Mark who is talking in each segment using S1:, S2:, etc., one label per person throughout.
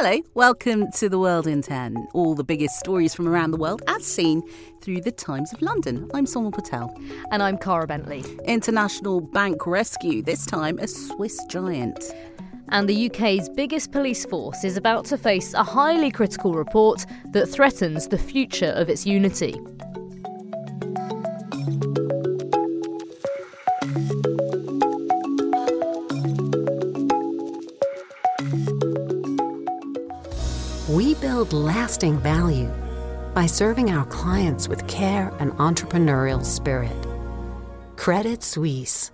S1: Hello, welcome to The World in 10. All the biggest stories from around the world as seen through the Times of London. I'm Sonal Patel.
S2: And I'm Cara Bentley.
S1: International bank rescue, this time a Swiss giant.
S2: And the UK's biggest police force is about to face a highly critical report that threatens the future of its unity.
S3: Lasting value by serving our clients with care and entrepreneurial spirit. Credit Suisse.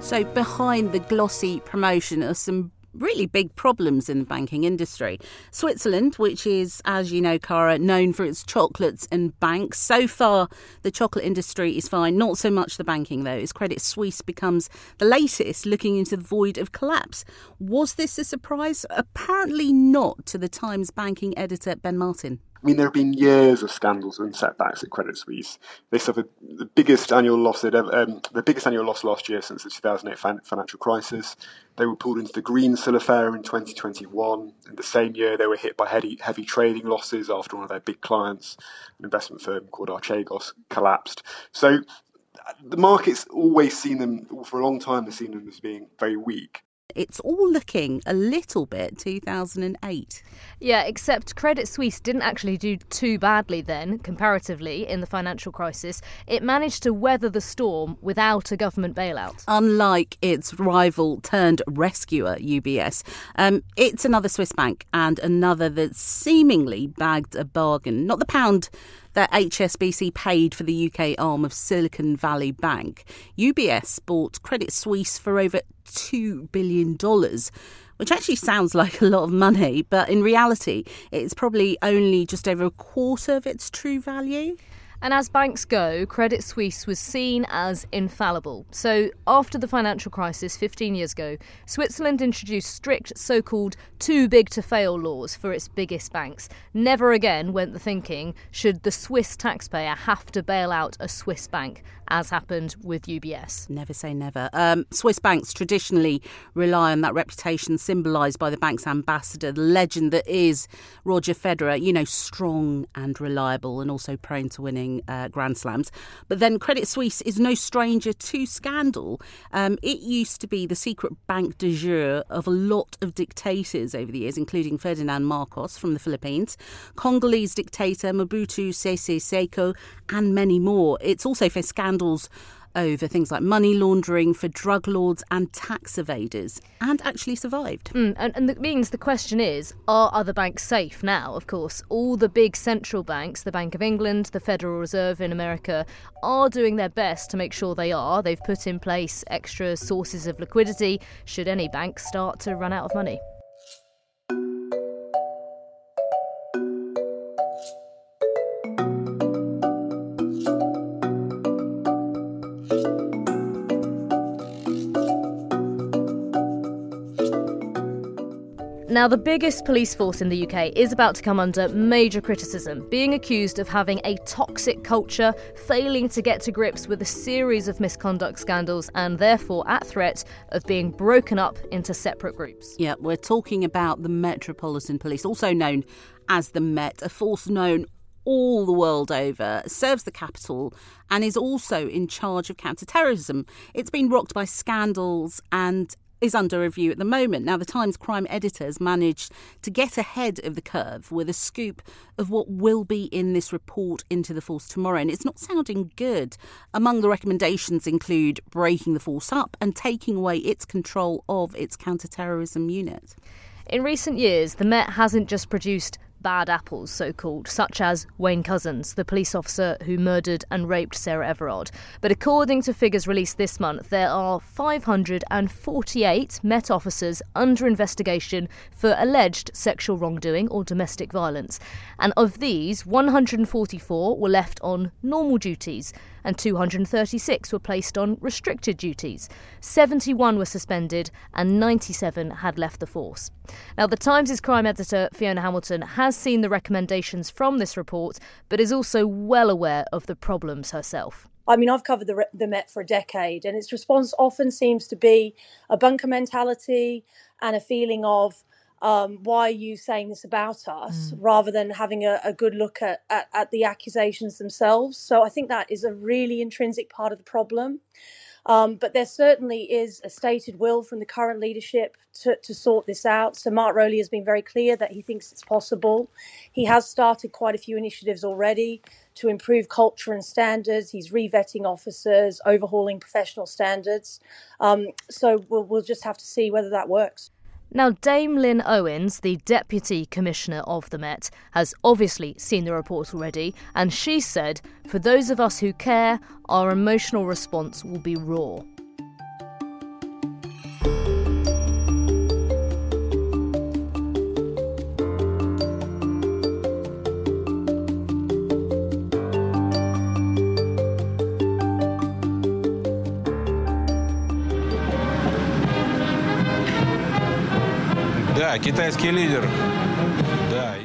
S1: So, behind the glossy promotion are some really big problems in the banking industry. Switzerland, which is, as you know, Cara, known for its chocolates and banks. So far, the chocolate industry is fine. Not so much the banking, though, as Credit Suisse becomes the latest looking into the void of collapse. Was this a surprise? Apparently not to the Times banking editor, Ben Martin.
S4: I mean, there have been years of scandals and setbacks at Credit Suisse. They suffered the biggest annual loss, um, the biggest annual loss last year since the 2008 financial crisis. They were pulled into the Greensill affair in 2021. In the same year, they were hit by heavy, heavy trading losses after one of their big clients, an investment firm called Archegos, collapsed. So the market's always seen them, for a long time, has seen them as being very weak
S1: it's all looking a little bit 2008.
S2: Yeah, except Credit Suisse didn't actually do too badly then, comparatively, in the financial crisis. It managed to weather the storm without a government bailout.
S1: Unlike its rival turned rescuer, UBS, um, it's another Swiss bank and another that seemingly bagged a bargain. Not the pound that HSBC paid for the UK arm of Silicon Valley Bank. UBS bought Credit Suisse for over $2 billion which actually sounds like a lot of money, but in reality, it's probably only just over a quarter of its true value.
S2: And as banks go, Credit Suisse was seen as infallible. So, after the financial crisis 15 years ago, Switzerland introduced strict so called too big to fail laws for its biggest banks. Never again went the thinking should the Swiss taxpayer have to bail out a Swiss bank, as happened with UBS.
S1: Never say never. Um, Swiss banks traditionally rely on that reputation symbolised by the bank's ambassador, the legend that is Roger Federer, you know, strong and reliable and also prone to winning winning uh, Grand Slams. But then Credit Suisse is no stranger to scandal. Um, it used to be the secret bank de jure of a lot of dictators over the years, including Ferdinand Marcos from the Philippines, Congolese dictator Mobutu Sese Seko, and many more. It's also faced scandals over things like money laundering for drug lords and tax evaders and actually survived.
S2: Mm, and, and that means the question is are other banks safe now? Of course, all the big central banks, the Bank of England, the Federal Reserve in America, are doing their best to make sure they are. They've put in place extra sources of liquidity should any bank start to run out of money. Now, the biggest police force in the UK is about to come under major criticism, being accused of having a toxic culture, failing to get to grips with a series of misconduct scandals, and therefore at threat of being broken up into separate groups.
S1: Yeah, we're talking about the Metropolitan Police, also known as the Met, a force known all the world over, serves the capital, and is also in charge of counter-terrorism. It's been rocked by scandals and is under review at the moment. Now, the Times crime editors managed to get ahead of the curve with a scoop of what will be in this report into the force tomorrow. And it's not sounding good. Among the recommendations include breaking the force up and taking away its control of its counter-terrorism unit.
S2: In recent years, the Met hasn't just produced bad apples, so called, such as Wayne Couzens, the police officer who murdered and raped Sarah Everard. But according to figures released this month, there are 548 Met officers under investigation for alleged sexual wrongdoing or domestic violence. And of these, 144 were left on normal duties and 236 were placed on restricted duties. 71 were suspended and 97 had left the force. Now, the Times' crime editor Fiona Hamilton has seen the recommendations from this report, but is also well aware of the problems herself.
S5: I mean, I've covered the, the Met for a decade, and its response often seems to be a bunker mentality and a feeling of um, why are you saying this about us mm. rather than having a, a good look at, at, at, the accusations themselves. So I think that is a really intrinsic part of the problem. Um, but there certainly is a stated will from the current leadership to, to sort this out. So Mark Rowley has been very clear that he thinks it's possible. He has started quite a few initiatives already to improve culture and standards. He's revetting officers, overhauling professional standards. Um, so we'll, we'll just have to see whether that works.
S2: Now, Dame Lynne Owens, the Deputy Commissioner of the Met, has obviously seen the report already, and she said, For those of us who care, our emotional response will be raw.
S1: китайский лидер.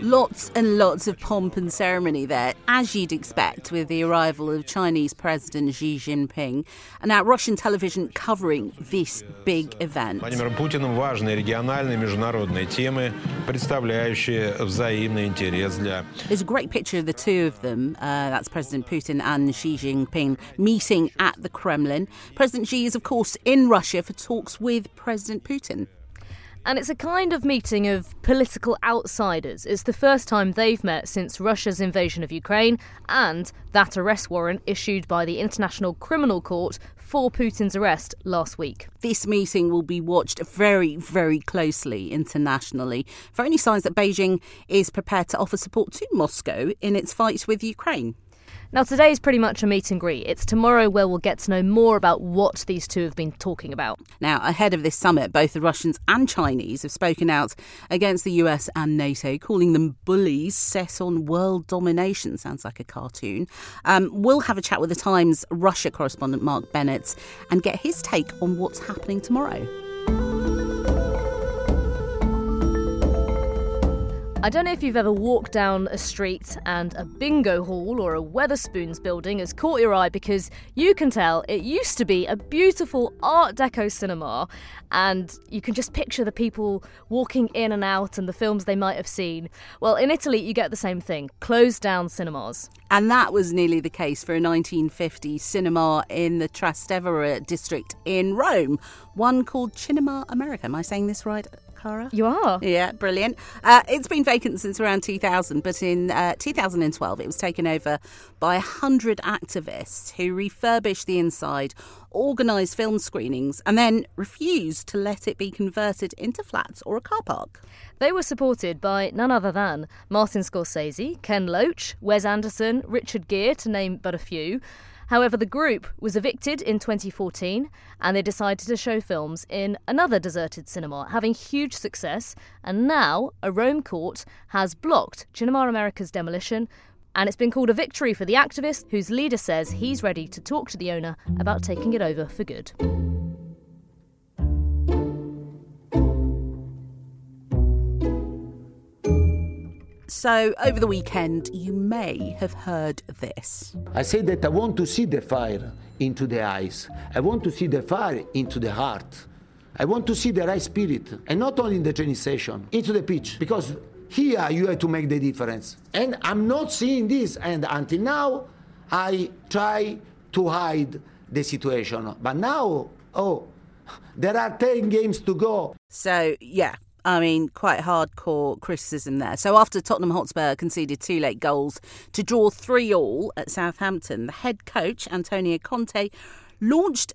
S1: Lots and lots of pomp and ceremony there, as you'd expect with the arrival of Chinese President Xi Jinping. And now Russian television covering this big event.
S6: Владимиром Путиным важные региональные международные темы, представляющие взаимный интерес для...
S1: There's a great picture of the two of them. Uh, that's President Putin and Xi Jinping meeting at the Kremlin. President Xi is, of course, in Russia for talks with President Putin.
S2: And it's a kind of meeting of political outsiders. It's the first time they've met since Russia's invasion of Ukraine and that arrest warrant issued by the International Criminal Court for Putin's arrest last week.
S1: This meeting will be watched very, very closely internationally for any signs that Beijing is prepared to offer support to Moscow in its fight with Ukraine.
S2: Now, today is pretty much a meet and greet. It's tomorrow where we'll get to know more about what these two have been talking about.
S1: Now, ahead of this summit, both the Russians and Chinese have spoken out against the US and NATO, calling them bullies set on world domination. Sounds like a cartoon. Um, we'll have a chat with the Times Russia correspondent Mark Bennett and get his take on what's happening tomorrow.
S2: I don't know if you've ever walked down a street and a bingo hall or a Wetherspoons building has caught your eye because you can tell it used to be a beautiful Art Deco cinema, and you can just picture the people walking in and out and the films they might have seen. Well, in Italy, you get the same thing closed down cinemas.
S1: And that was nearly the case for a 1950 cinema in the Trastevere district in Rome, one called Cinema America. Am I saying this right? Cara?
S2: You are?
S1: Yeah, brilliant. Uh, it's been vacant since around 2000, but in uh, 2012 it was taken over by 100 activists who refurbished the inside, organised film screenings, and then refused to let it be converted into flats or a car park.
S2: They were supported by none other than Martin Scorsese, Ken Loach, Wes Anderson, Richard Gere, to name but a few. However, the group was evicted in 2014 and they decided to show films in another deserted cinema, having huge success. And now a Rome court has blocked Cinema America's demolition. And it's been called a victory for the activist, whose leader says he's ready to talk to the owner about taking it over for good.
S1: So, over the weekend, you may have heard this.
S7: I say that I want to see the fire into the eyes, I want to see the fire into the heart. I want to see the right spirit, and not only in the training session, into the pitch, because here you have to make the difference. And I'm not seeing this, and until now, I try to hide the situation. But now, oh, there are 10 games to go.
S1: So, yeah, I mean, quite hardcore criticism there. So after Tottenham Hotspur conceded two late goals to draw three all at Southampton, the head coach Antonio Conte launched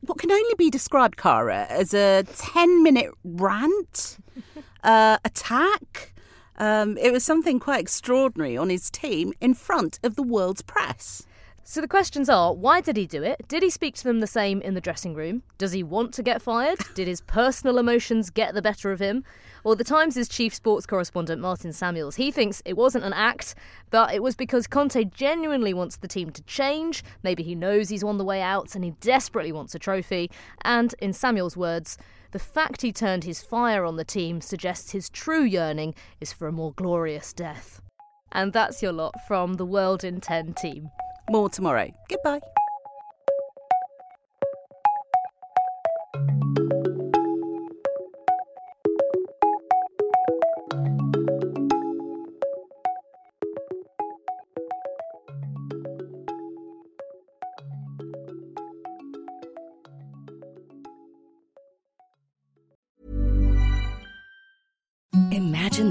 S1: what can only be described, Cara, as a ten-minute rant, uh, attack. Um, it was something quite extraordinary on his team in front of the world's press.
S2: So the questions are why did he do it? Did he speak to them the same in the dressing room? Does he want to get fired? Did his personal emotions get the better of him? Well, the Times' chief sports correspondent, Martin Samuels, he thinks it wasn't an act, but it was because Conte genuinely wants the team to change. Maybe he knows he's on the way out and he desperately wants a trophy. And, in Samuel's words, the fact he turned his fire on the team suggests his true yearning is for a more glorious death. And that's your lot from the World in 10 team.
S1: More tomorrow. Goodbye.